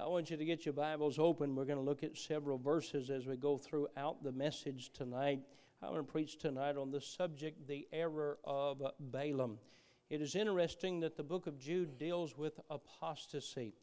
I want you to get your Bibles open. We're going to look at several verses as we go throughout the message tonight. I'm going to preach tonight on the subject, the error of Balaam. It is interesting that the book of Jude deals with apostasy.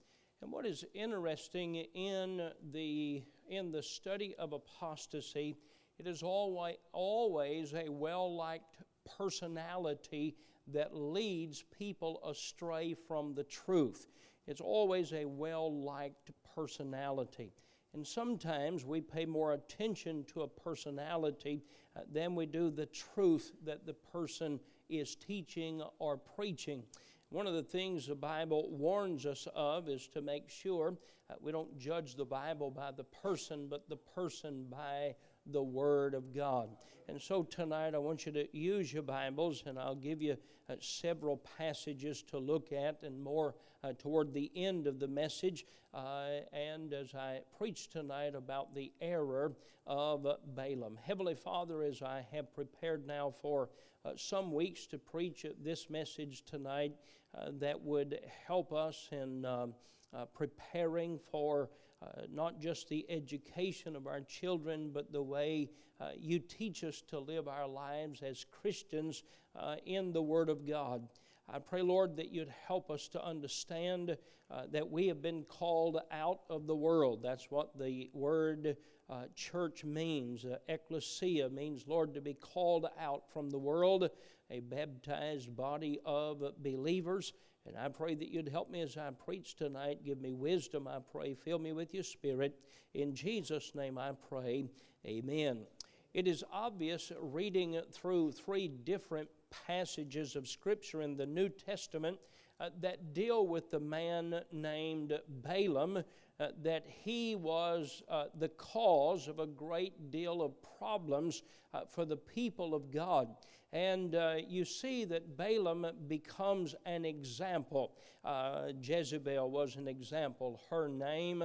And what is interesting in the, in the study of apostasy, it is always, always a well liked personality that leads people astray from the truth. It's always a well liked personality. And sometimes we pay more attention to a personality uh, than we do the truth that the person is teaching or preaching. One of the things the Bible warns us of is to make sure uh, we don't judge the Bible by the person, but the person by the Word of God. And so tonight I want you to use your Bibles, and I'll give you uh, several passages to look at and more uh, toward the end of the message. Uh, and as I preach tonight about the error of Balaam. Heavenly Father, as I have prepared now for uh, some weeks to preach this message tonight uh, that would help us in um, uh, preparing for uh, not just the education of our children, but the way uh, you teach us to live our lives as Christians uh, in the Word of God. I pray, Lord, that you'd help us to understand uh, that we have been called out of the world. That's what the word uh, church means. Uh, ecclesia means, Lord, to be called out from the world, a baptized body of believers. And I pray that you'd help me as I preach tonight. Give me wisdom, I pray. Fill me with your spirit. In Jesus' name I pray. Amen. It is obvious reading through three different passages of Scripture in the New Testament uh, that deal with the man named Balaam, uh, that he was uh, the cause of a great deal of problems uh, for the people of God. And uh, you see that Balaam becomes an example. Uh, Jezebel was an example. Her name,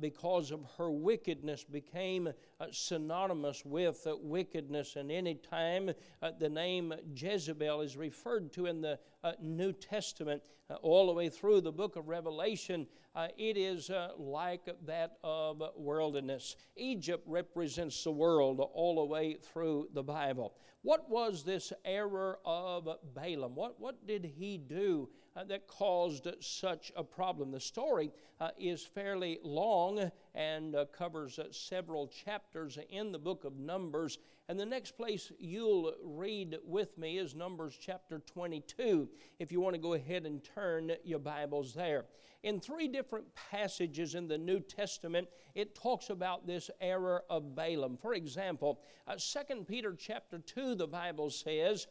because of her wickedness, became synonymous with wickedness. And any time the name Jezebel is referred to in the New Testament, all the way through the book of Revelation, Uh, it is uh, like that of worldliness. Egypt represents the world all the way through the Bible. What was this error of Balaam? What, what did he do uh, that caused such a problem? The story uh, is fairly long and uh, covers uh, several chapters in the book of Numbers. And the next place you'll read with me is Numbers chapter 22, if you want to go ahead and turn your Bibles there. In three different passages in the New Testament, it talks about this error of Balaam. For example, uh, 2 Peter chapter 2, the Bible says,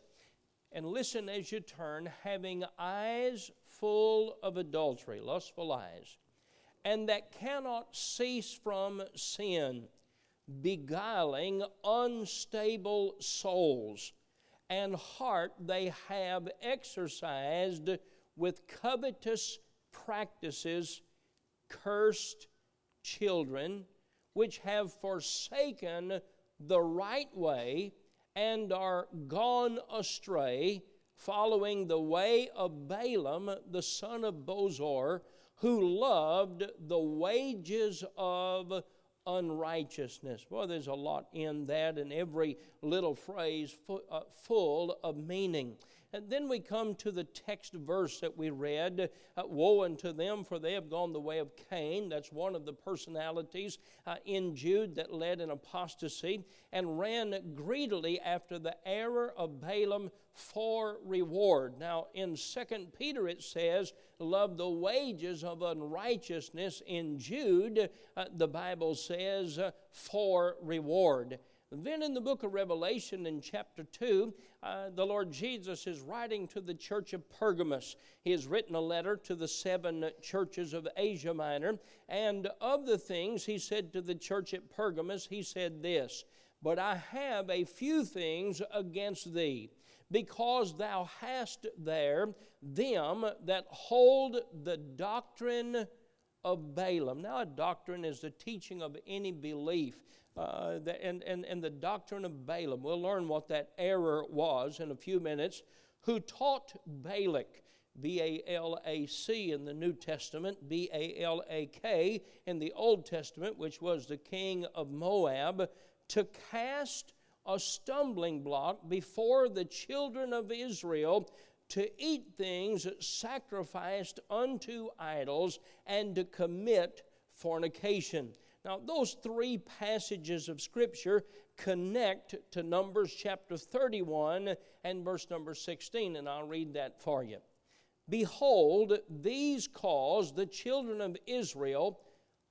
and listen as you turn, having eyes full of adultery, lustful eyes, and that cannot cease from sin, beguiling unstable souls, and heart they have exercised with covetous practices cursed children which have forsaken the right way and are gone astray, following the way of Balaam, the son of Bosor, who loved the wages of unrighteousness. Well, there's a lot in that, and every little phrase uh, full of meaning. And then we come to the text verse that we read uh, Woe unto them, for they have gone the way of Cain. That's one of the personalities uh, in Jude that led in apostasy and ran greedily after the error of Balaam for reward. Now, in 2 Peter it says, Love the wages of unrighteousness. In Jude, uh, the Bible says, uh, For reward. Then in the book of Revelation, in chapter 2, uh, the Lord Jesus is writing to the church of Pergamos. He has written a letter to the seven churches of Asia Minor. And of the things he said to the church at Pergamos, he said this But I have a few things against thee, because thou hast there them that hold the doctrine of Balaam. Now, a doctrine is the teaching of any belief uh, the, and, and, and the doctrine of Balaam. We'll learn what that error was in a few minutes. Who taught Balak B A L A C in the New Testament, B A L A K in the Old Testament, which was the king of Moab, to cast a stumbling block before the children of Israel to eat things sacrificed unto idols and to commit fornication. Now, those three passages of Scripture connect to Numbers chapter 31 and verse number 16, and I'll read that for you. Behold, these caused the children of Israel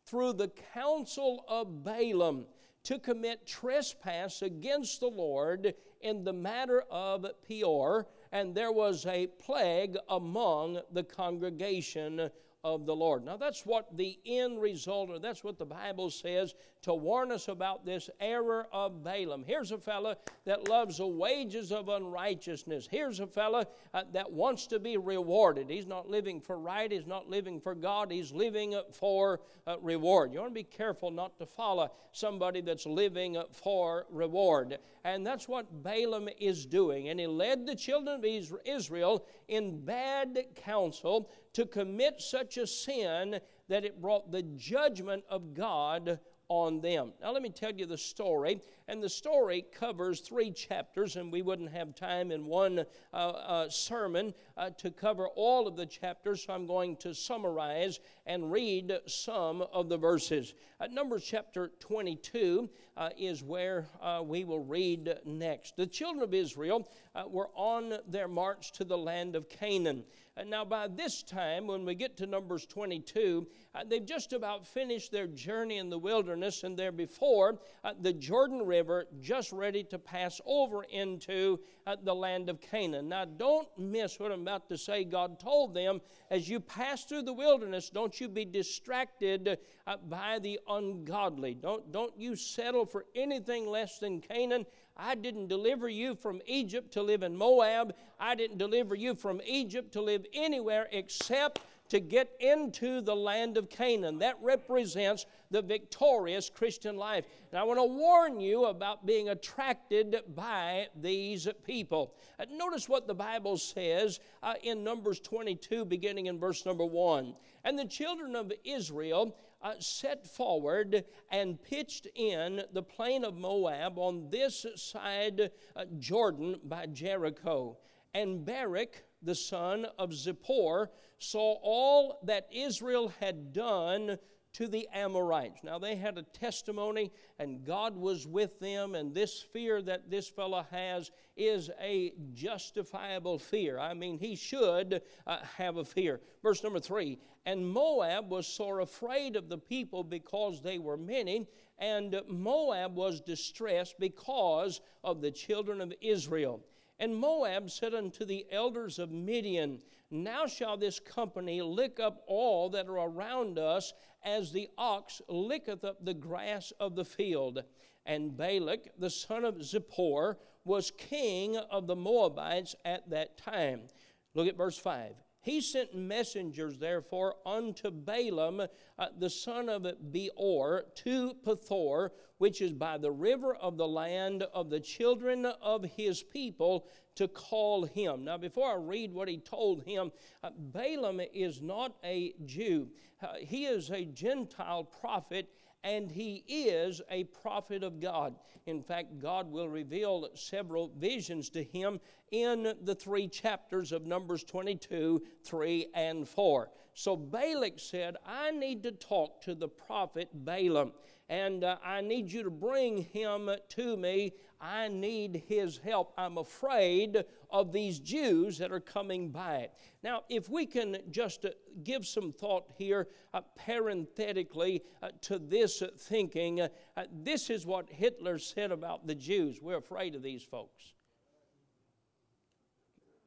through the counsel of Balaam to commit trespass against the Lord in the matter of Peor, and there was a plague among the congregation of the Lord. Now, that's what the end result, or that's what the Bible says to warn us about this error of Balaam. Here's a fellow that loves the wages of unrighteousness. Here's a fellow uh, that wants to be rewarded. He's not living for right, he's not living for God, he's living for uh, reward. You want to be careful not to follow somebody that's living for reward. And that's what Balaam is doing. And he led the children of Israel in bad counsel to commit such a sin that it brought the judgment of God on them. Now, let me tell you the story. And the story covers three chapters, and we wouldn't have time in one uh, uh, sermon uh, to cover all of the chapters, so I'm going to summarize and read some of the verses. Uh, Numbers chapter 22 uh, is where uh, we will read next. The children of Israel were on their march to the land of Canaan. now, by this time, when we get to Numbers 22, they've just about finished their journey in the wilderness, and there before the Jordan River river just ready to pass over into uh, the land of Canaan. Now, don't miss what I'm about to say. God told them, as you pass through the wilderness, don't you be distracted uh, by the ungodly. Don't, don't you settle for anything less than Canaan. I didn't deliver you from Egypt to live in Moab. I didn't deliver you from Egypt to live anywhere except to get into the land of Canaan. That represents the victorious Christian life. And I want to warn you about being attracted by these people. Uh, notice what the Bible says uh, in Numbers 22, beginning in verse number 1. And the children of Israel uh, set forward and pitched in the plain of Moab on this side uh, Jordan by Jericho. And Balak, the son of Zippor, saw all that Israel had done to the Amorites. Now, they had a testimony, and God was with them, and this fear that this fellow has is a justifiable fear. I mean, he should uh, have a fear. Verse number three And Moab was sore afraid of the people because they were many, and Moab was distressed because of the children of Israel. And Moab said unto the elders of Midian, Now shall this company lick up all that are around us, as the ox licketh up the grass of the field. And Balak, the son of Zippor, was king of the Moabites at that time. Look at verse 5. He sent messengers, therefore, unto Balaam, uh, the son of Beor, to Pethor, which is by the river of the land of the children of his people, to call him. Now, before I read what he told him, uh, Balaam is not a Jew, uh, he is a Gentile prophet and he is a prophet of God. In fact, God will reveal several visions to him in the three chapters of Numbers 22, 3, and 4. So Balak said, I need to talk to the prophet Balaam, and uh, I need you to bring him to me. I need his help. I'm afraid of these Jews that are coming by. Now, if we can just uh, give some thought here, uh, parenthetically, uh, to this thinking, uh, this is what Hitler said about the Jews. We're afraid of these folks.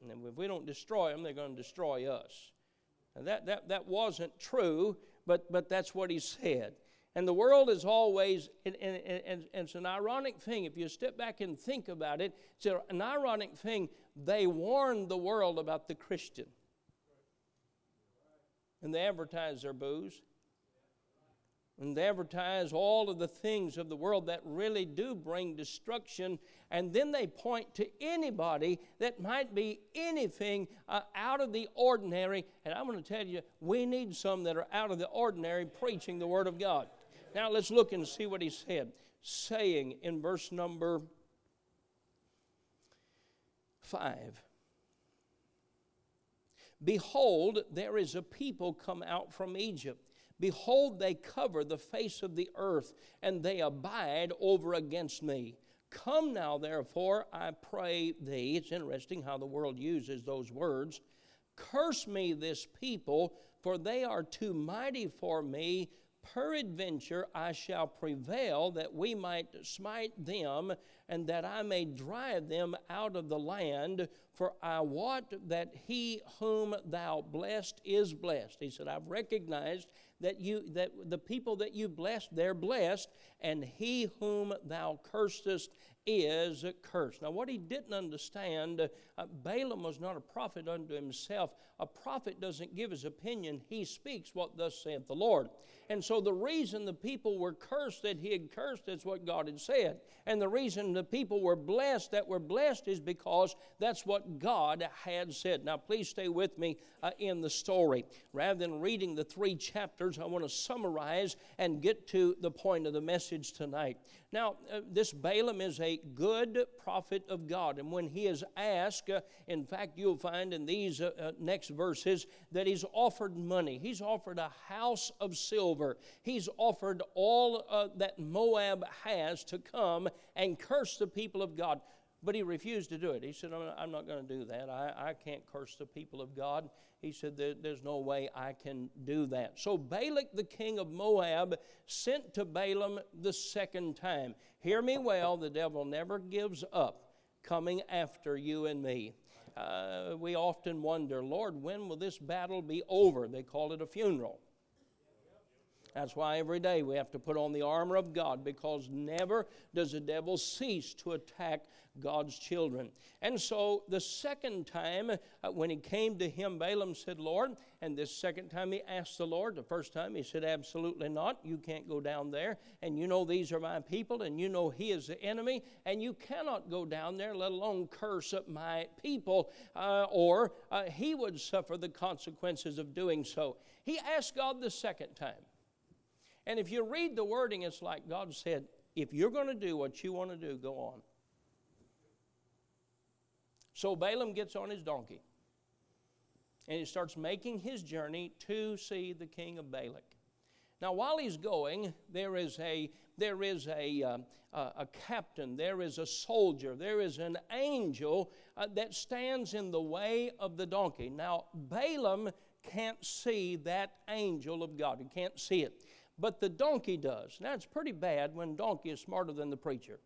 And if we don't destroy them, they're going to destroy us. And that, that, that wasn't true, but, but that's what he said. And the world is always, and, and, and, and, it's an ironic thing. If you step back and think about it, it's an ironic thing. They warn the world about the Christian. And they advertise their booze. and they advertise all of the things of the world that really do bring destruction. And then they point to anybody that might be anything uh, out of the ordinary. And I'm going to tell you, we need some that are out of the ordinary preaching the Word of God. Now let's look and see what he said. Saying in verse number 5 Behold, there is a people come out from Egypt Behold, they cover the face of the earth, and they abide over against me. Come now, therefore, I pray thee. It's interesting how the world uses those words. Curse me, this people, for they are too mighty for me. Peradventure I shall prevail that we might smite them, and that I may drive them out of the land. For I wot that he whom thou blessed is blessed. He said, I've recognized that you that the people that you blessed they're blessed and he whom thou cursest is cursed now what he didn't understand uh, balaam was not a prophet unto himself a prophet doesn't give his opinion he speaks what thus saith the lord and so the reason the people were cursed that he had cursed is what god had said and the reason the people were blessed that were blessed is because that's what god had said now please stay with me uh, in the story rather than reading the three chapters i want to summarize and get to the point of the message tonight now, uh, this Balaam is a good prophet of God. And when he is asked, uh, in fact, you'll find in these uh, uh next verses that he's offered money. He's offered a house of silver. He's offered all uh, that Moab has to come and curse the people of God. But he refused to do it. He said, I'm not going to do that. I, I can't curse the people of God. He said, There's no way I can do that. So Balak, the king of Moab, sent to Balaam the second time. Hear me well, the devil never gives up coming after you and me. Uh, we often wonder, Lord, when will this battle be over? They call it a funeral. That's why every day we have to put on the armor of God because never does the devil cease to attack God's children. And so the second time uh, when he came to him, Balaam said, Lord, and this second time he asked the Lord. The first time he said, Absolutely not. You can't go down there. And you know these are my people, and you know he is the enemy, and you cannot go down there, let alone curse at my people, uh, or uh, he would suffer the consequences of doing so. He asked God the second time. And if you read the wording, it's like God said, if you're going to do what you want to do, go on. So Balaam gets on his donkey and he starts making his journey to see the king of Balak. Now, while he's going, there is a there is a, uh, a captain, there is a soldier, there is an angel uh, that stands in the way of the donkey. Now, Balaam can't see that angel of God. He can't see it but the donkey does. Now, it's pretty bad when donkey is smarter than the preacher.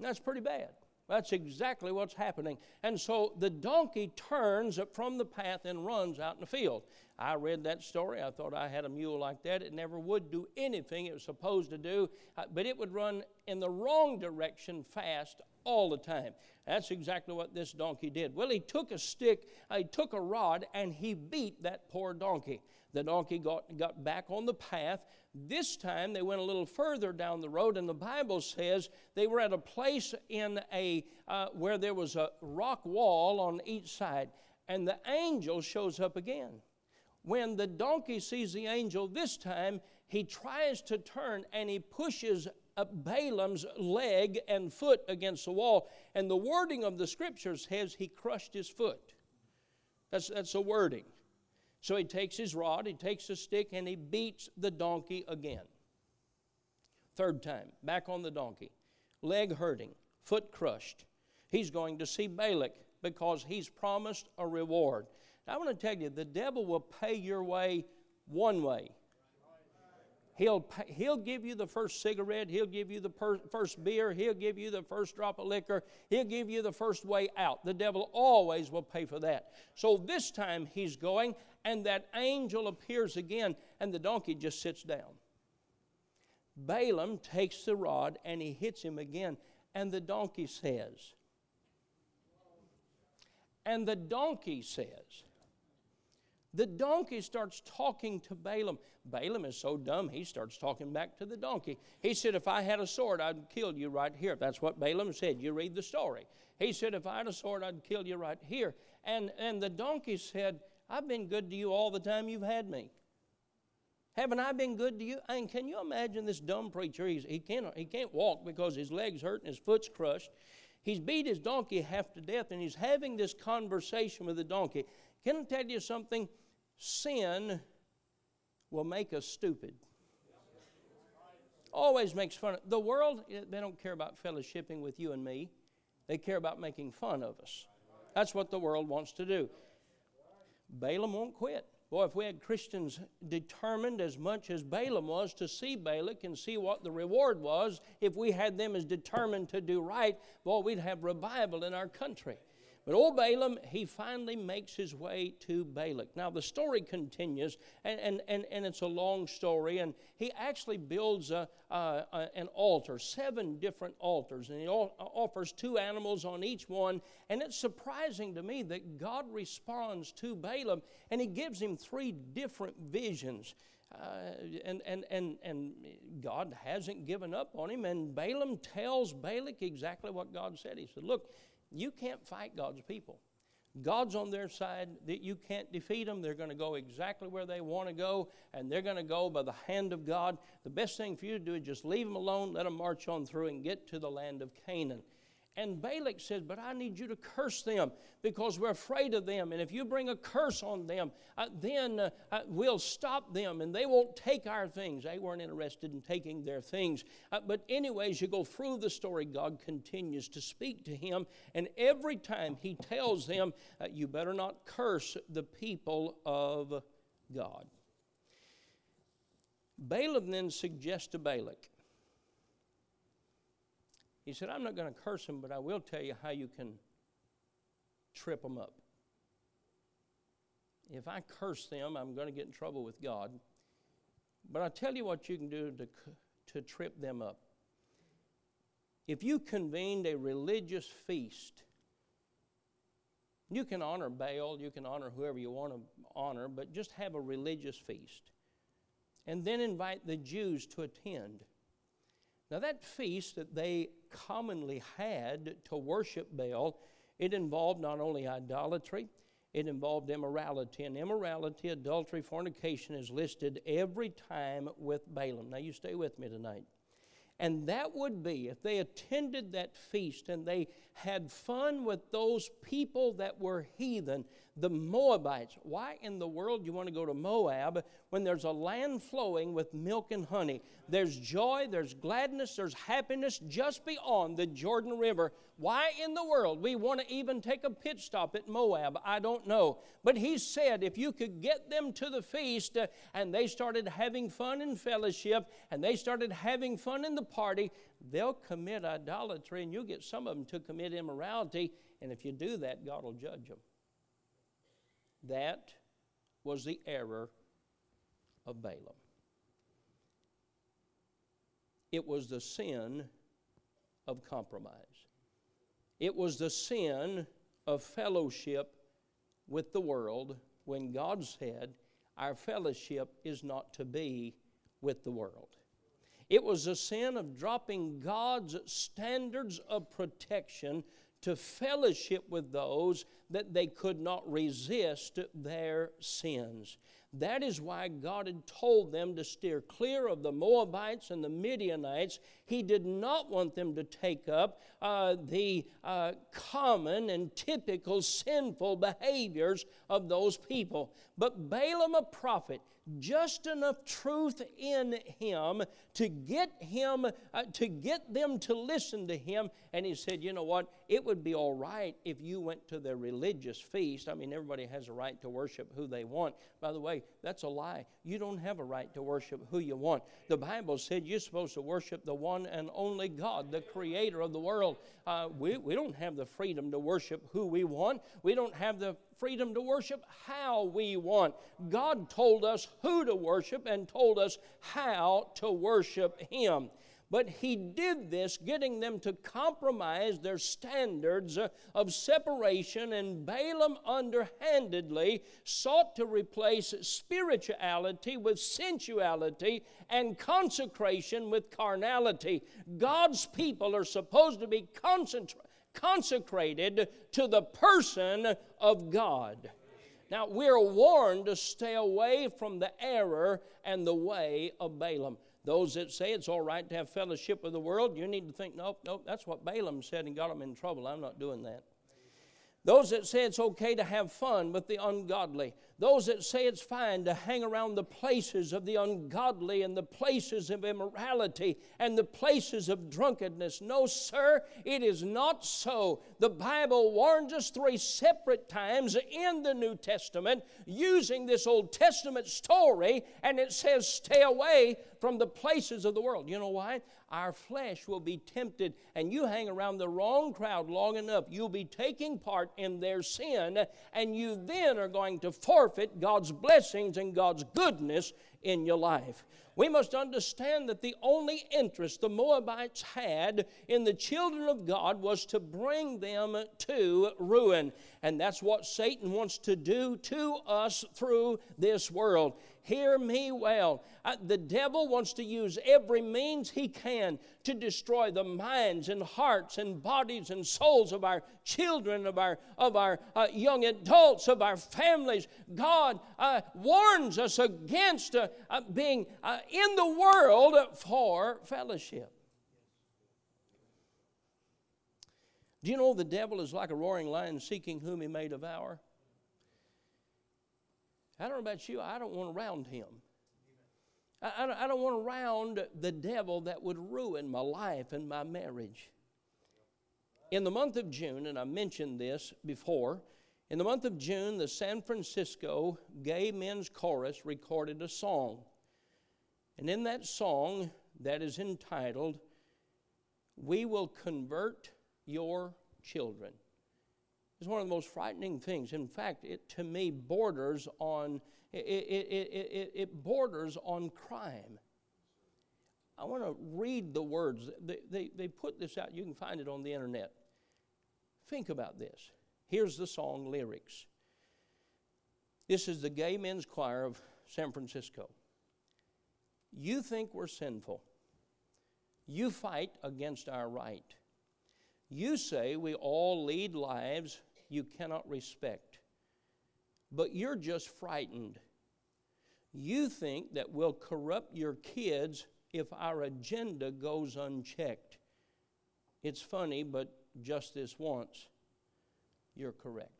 That's pretty bad. That's exactly what's happening. And so the donkey turns from the path and runs out in the field. I read that story. I thought I had a mule like that. It never would do anything it was supposed to do, uh, but it would run in the wrong direction fast all the time. That's exactly what this donkey did. Well, he took a stick, uh, he took a rod, and he beat that poor donkey. The donkey got, got back on the path. This time they went a little further down the road, and the Bible says they were at a place in a uh, where there was a rock wall on each side, and the angel shows up again. When the donkey sees the angel this time, he tries to turn and he pushes Balaam's leg and foot against the wall. And the wording of the scripture says he crushed his foot. That's, that's the wording. So he takes his rod, he takes a stick, and he beats the donkey again. Third time, back on the donkey. Leg hurting, foot crushed. He's going to see Balak because he's promised a reward. Now, I want to tell you, the devil will pay your way one way. He'll, pay, he'll give you the first cigarette. He'll give you the per, first beer. He'll give you the first drop of liquor. He'll give you the first way out. The devil always will pay for that. So this time he's going, and that angel appears again, and the donkey just sits down. Balaam takes the rod and he hits him again, and the donkey says, and the donkey says, The donkey starts talking to Balaam. Balaam is so dumb, he starts talking back to the donkey. He said, If I had a sword, I'd kill you right here. That's what Balaam said. You read the story. He said, If I had a sword, I'd kill you right here. And, and the donkey said, I've been good to you all the time you've had me. Haven't I been good to you? And can you imagine this dumb preacher? He's, he, can't, he can't walk because his leg's hurt and his foot's crushed. He's beat his donkey half to death and he's having this conversation with the donkey. Can I tell you something? Sin will make us stupid. Always makes fun of the world. Eh, they don't care about fellowshipping with you and me. They care about making fun of us. That's what the world wants to do. Balaam won't quit. Boy, if we had Christians determined as much as Balaam was to see Balak and see what the reward was, if we had them as determined to do right, boy, we'd have revival in our country. But old Balaam, he finally makes his way to Balak. Now, the story continues, and, and, and, and it's a long story, and he actually builds a, a, an altar, seven different altars, and he offers two animals on each one. And it's surprising to me that God responds to Balaam, and he gives him three different visions. Uh, and, and, and, and God hasn't given up on him. And Balaam tells Balak exactly what God said. He said, Look, you can't fight God's people. God's on their side, that you can't defeat them. They're going to go exactly where they want to go, and they're going to go by the hand of God. The best thing for you to do is just leave them alone, let them march on through, and get to the land of Canaan. And Balak says, But I need you to curse them because we're afraid of them. And if you bring a curse on them, uh, then uh, uh, we'll stop them and they won't take our things. They weren't interested in taking their things. Uh, but, anyways, you go through the story, God continues to speak to him. And every time he tells them, uh, You better not curse the people of God. Balaam then suggests to Balak, he said, I'm not going to curse them, but I will tell you how you can trip them up. If I curse them, I'm going to get in trouble with God. But I'll tell you what you can do to, to trip them up. If you convened a religious feast, you can honor Baal, you can honor whoever you want to honor, but just have a religious feast. And then invite the Jews to attend. Now, that feast that they commonly had to worship Baal, it involved not only idolatry, it involved immorality. And immorality, adultery, fornication is listed every time with Balaam. Now, you stay with me tonight. And that would be if they attended that feast and they had fun with those people that were heathen, the Moabites. Why in the world do you want to go to Moab when there's a land flowing with milk and honey? There's joy, there's gladness, there's happiness just beyond the Jordan River. Why in the world we want to even take a pit stop at Moab? I don't know. But he said if you could get them to the feast uh, and they started having fun in fellowship and they started having fun in the party, they'll commit idolatry and you'll get some of them to commit immorality. And if you do that, God will judge them. That was the error of Balaam. It was the sin of compromise. It was the sin of fellowship with the world when God said, Our fellowship is not to be with the world. It was a sin of dropping God's standards of protection to fellowship with those that they could not resist their sins. That is why God had told them to steer clear of the Moabites and the Midianites. He did not want them to take up uh, the uh, common and typical sinful behaviors of those people. But Balaam, a prophet, just enough truth in him to get him uh, to get them to listen to him and he said you know what it would be all right if you went to their religious feast. I mean everybody has a right to worship who they want. By the way that's a lie. You don't have a right to worship who you want. The bible said you're supposed to worship the one and only god the creator of the world. Uh, we, we don't have the freedom to worship who we want. We don't have the freedom to worship how we want. God told us who to worship and told us how to worship Him. But he did this, getting them to compromise their standards uh, of separation, and Balaam underhandedly sought to replace spirituality with sensuality and consecration with carnality. God's people are supposed to be consecrated to the person of God. Now, we're warned to stay away from the error and the way of Balaam. Those that say it's all right to have fellowship with the world, you need to think, nope, nope, that's what Balaam said and got him in trouble. I'm not doing that. Those that say it's okay to have fun with the ungodly. Those that say it's fine to hang around the places of the ungodly and the places of immorality and the places of drunkenness. No, sir, it is not so. The Bible warns us three separate times in the New Testament using this Old Testament story, and it says, stay away from the places of the world. You know why? Our flesh will be tempted, and you hang around the wrong crowd long enough, you'll be taking part in their sin, and you then are going to forfeit God's blessings and God's goodness in your life. We must understand that the only interest the Moabites had in the children of God was to bring them to ruin. And that's what Satan wants to do to us through this world. Hear me well. The devil wants to use every means he can to destroy the minds and hearts and bodies and souls of our children, of our, of our uh, young adults, of our families. God uh, warns us against uh, uh, being uh, in the world for fellowship. Do you know the devil is like a roaring lion seeking whom he may devour? I don't know about you, I don't want around him. I, I don't want around the devil that would ruin my life and my marriage. In the month of June, and I mentioned this before, in the month of June, the San Francisco Gay Men's Chorus recorded a song. And in that song, that is entitled, We Will Convert Your Children is one of the most frightening things. In fact, it to me borders on it, it, it, it borders on crime. I want to read the words. They, they, they put this out. You can find it on the internet. Think about this. Here's the song lyrics. This is the Gay Men's Choir of San Francisco. You think we're sinful. You fight against our right. You say we all lead lives you cannot respect. But you're just frightened. You think that we'll corrupt your kids if our agenda goes unchecked. It's funny, but just this once, you're correct.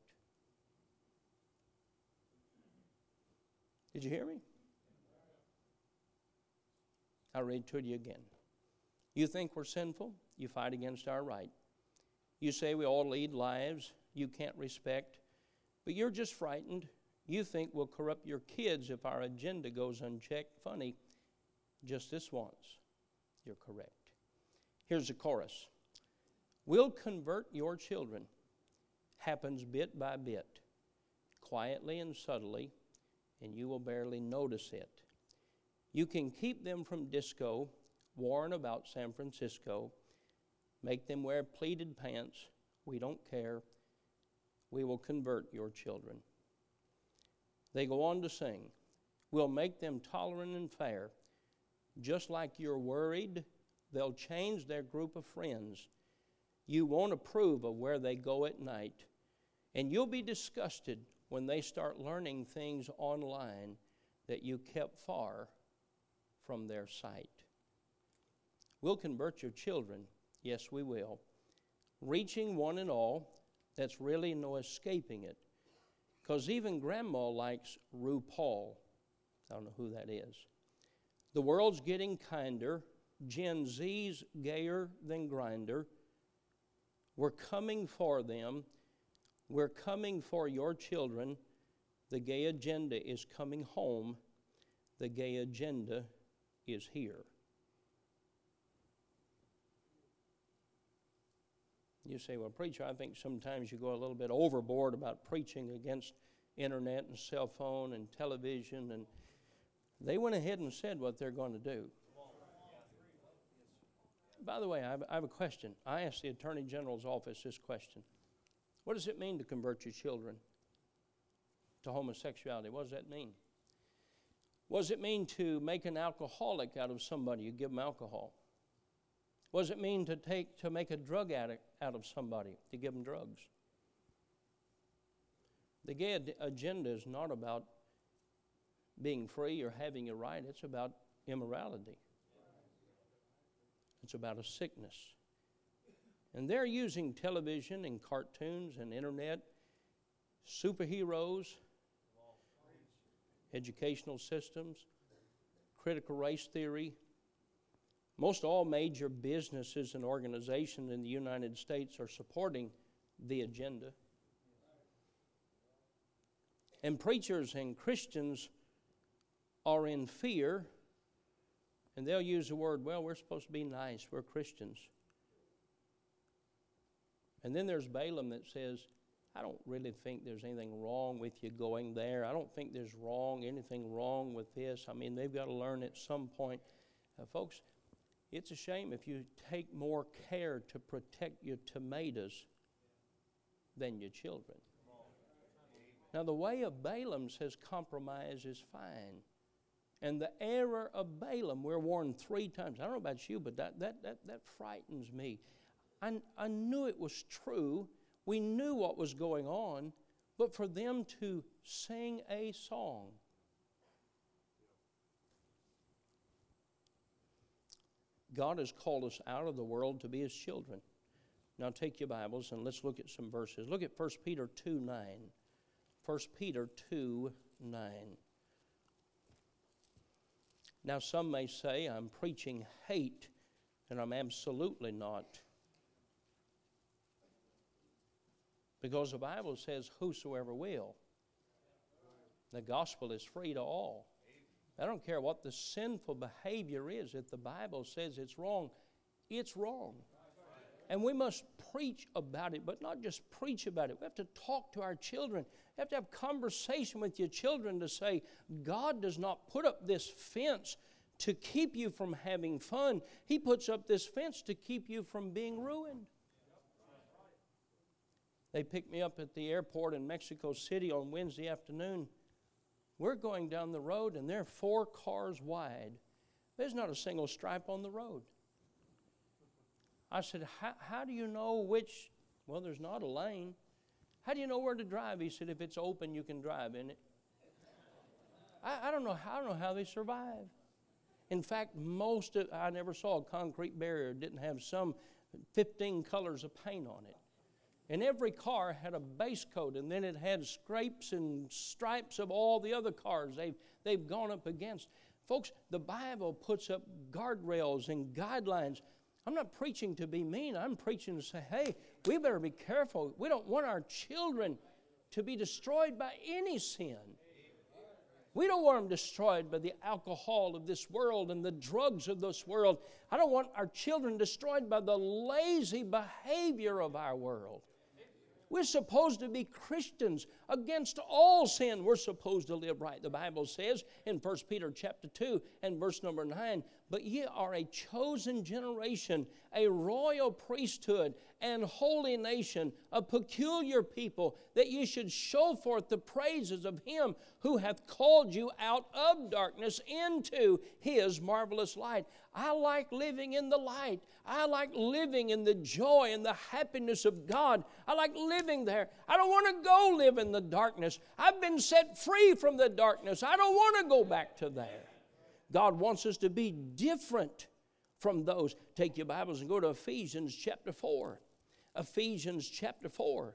Did you hear me? I'll read to you again. You think we're sinful? You fight against our right. You say we all lead lives you can't respect, but you're just frightened. You think we'll corrupt your kids if our agenda goes unchecked. Funny, just this once. You're correct. Here's the chorus We'll convert your children. Happens bit by bit, quietly and subtly, and you will barely notice it. You can keep them from disco, warn about San Francisco, make them wear pleated pants. We don't care we will convert your children. They go on to sing, We'll make them tolerant and fair. Just like you're worried, they'll change their group of friends. You won't approve of where they go at night. And you'll be disgusted when they start learning things online that you kept far from their sight. We'll convert your children. Yes, we will. Reaching one and all that's really no escaping it. Because even grandma likes RuPaul. I don't know who that is. The world's getting kinder. Gen Z's gayer than Grindr. We're coming for them. We're coming for your children. The gay agenda is coming home. The gay agenda is here. You say, well, preacher, I think sometimes you go a little bit overboard about preaching against internet and cell phone and television. And they went ahead and said what they're going to do. by the way, I have, I have a question. I asked the Attorney General's office this question What does it mean to convert your children to homosexuality? What does that mean? What does it mean to make an alcoholic out of somebody? You give them alcohol. What does it mean to take to make a drug addict out of somebody? To give them drugs. The gay agenda is not about being free or having a right, it's about immorality. It's about a sickness. And they're using television and cartoons and internet, superheroes, educational systems, critical race theory. Most all major businesses and organizations in the United States are supporting the agenda. And preachers and Christians are in fear, and they'll use the word, well, we're supposed to be nice, we're Christians. And then there's Balaam that says, I don't really think there's anything wrong with you going there. I don't think there's wrong anything wrong with this. I mean, they've got to learn at some point. Uh, folks, it's a shame if you take more care to protect your tomatoes than your children. Now, the way of Balaam says compromise is fine. And the error of Balaam, we're warned three times. I don't know about you, but that, that, that, that frightens me. I, I knew it was true we knew what was going on, but for them to sing a song. God has called us out of the world to be His children. Now take your Bibles and let's look at some verses. Look at 1 Peter 2 9. 1 Peter 2 9. Now, some may say I'm preaching hate, and I'm absolutely not. Because the Bible says, Whosoever will. The gospel is free to all. I don't care what the sinful behavior is. If the Bible says it's wrong, it's wrong. And we must preach about it, but not just preach about it. We have to talk to our children. You have to have conversation with your children to say, God does not put up this fence to keep you from having fun. He puts up this fence to keep you from being ruined. They picked me up at the airport in Mexico City on Wednesday afternoon. We're going down the road, and they're four cars wide. There's not a single stripe on the road. I said, How do you know which? Well, there's not a lane. How do you know where to drive? He said, If it's open, you can drive in it. I, I don't know. I don't know how they survive. In fact, most of I never saw a concrete barrier didn't have some 15 colors of paint on it. And every car had a base coat, and then it had scrapes and stripes of all the other cars they've, they've gone up against. Folks, the Bible puts up guardrails and guidelines. I'm not preaching to be mean. I'm preaching to say, hey, we better be careful. We don't want our children to be destroyed by any sin. We don't want them destroyed by the alcohol of this world and the drugs of this world. I don't want our children destroyed by the lazy behavior of our world. We're supposed to be Christians against all sin. We're supposed to live right. The Bible says in 1 Peter chapter 2 and verse number 9, but ye are a chosen generation, a royal priesthood, and holy nation, a peculiar people, that ye should show forth the praises of him who hath called you out of darkness into his marvelous light. I like living in the light. I like living in the joy and the happiness of God. I like living there. I don't want to go live in the darkness. I've been set free from the darkness. I don't want to go back to there. God wants us to be different from those. Take your Bibles and go to Ephesians chapter 4. Ephesians chapter 4.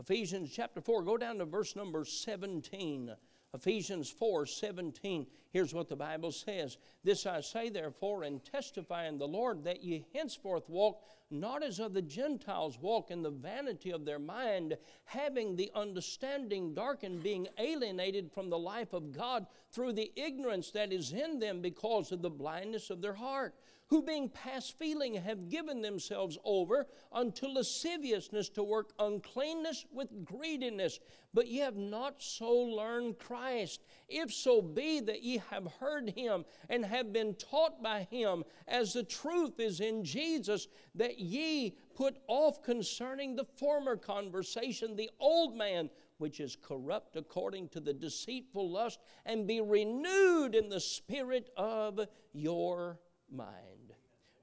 Ephesians chapter 4, go down to verse number 17. Ephesians 4 17. Here's what the Bible says This I say, therefore, and testify in the Lord, that ye henceforth walk not as other Gentiles walk in the vanity of their mind, having the understanding darkened, being alienated from the life of God through the ignorance that is in them because of the blindness of their heart who being past feeling have given themselves over unto lasciviousness to work uncleanness with greediness. But ye have not so learned Christ. If so be that ye have heard him and have been taught by him, as the truth is in Jesus, that ye put off concerning the former conversation the old man which is corrupt according to the deceitful lust, and be renewed in the spirit of your mind.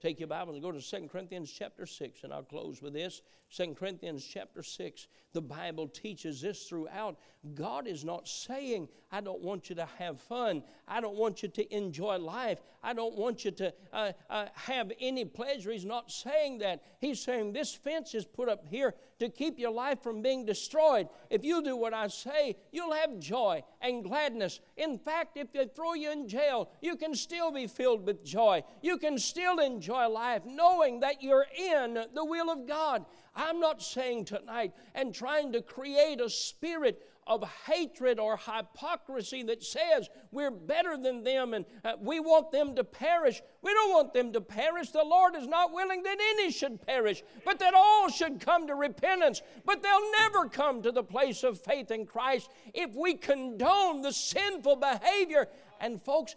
Take your Bible and go to 2 Corinthians chapter 6, and I'll close with this. 2 Corinthians chapter 6, the Bible teaches this throughout. God is not saying, I don't want you to have fun. I don't want you to enjoy life. I don't want you to uh, uh, have any pleasure. He's not saying that. He's saying this fence is put up here to keep your life from being destroyed. If you do what I say, you'll have joy and gladness. In fact, if they throw you in jail, you can still be filled with joy. You can still enjoy life knowing that you're in the will of God. I'm not saying tonight and trying to create a spirit of hatred or hypocrisy that says we're better than them and uh, we want them to perish. We don't want them to perish. The Lord is not willing that any should perish, but that all should come to repentance. But they'll never come to the place of faith in Christ if we condone the sinful behavior. And folks,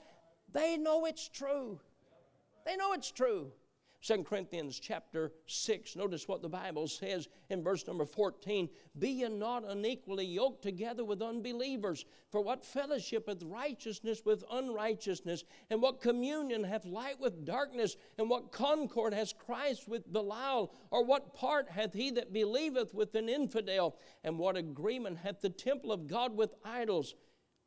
they know it's true. They know it's true. 2 Corinthians chapter 6, notice what the Bible says in verse number 14 Be ye not unequally yoked together with unbelievers. For what fellowship hath righteousness with unrighteousness? And what communion hath light with darkness? And what concord has Christ with Belial? Or what part hath he that believeth with an infidel? And what agreement hath the temple of God with idols?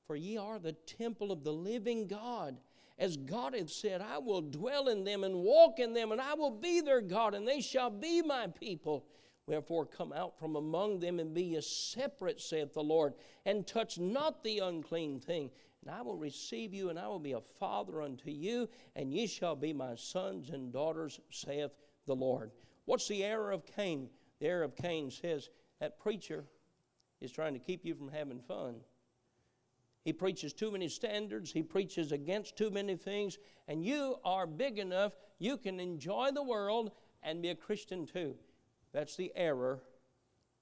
For ye are the temple of the living God as God hath said, I will dwell in them and walk in them, and I will be their God, and they shall be my people. Wherefore, come out from among them and be ye separate, saith the Lord, and touch not the unclean thing. And I will receive you, and I will be a father unto you, and ye shall be my sons and daughters, saith the Lord. What's the error of Cain? The error of Cain says that preacher is trying to keep you from having fun. He preaches too many standards. He preaches against too many things. And you are big enough, you can enjoy the world and be a Christian too. That's the error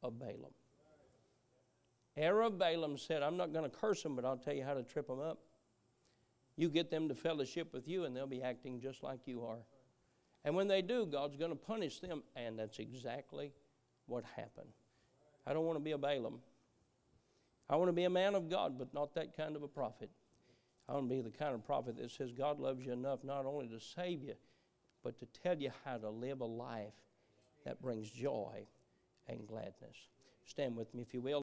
of Balaam. Error of Balaam said, I'm not going to curse them, but I'll tell you how to trip them up. You get them to fellowship with you, and they'll be acting just like you are. And when they do, God's going to punish them. And that's exactly what happened. I don't want to be a Balaam. I want to be a man of God, but not that kind of a prophet. I want to be the kind of prophet that says God loves you enough not only to save you, but to tell you how to live a life that brings joy and gladness. Stand with me, if you will.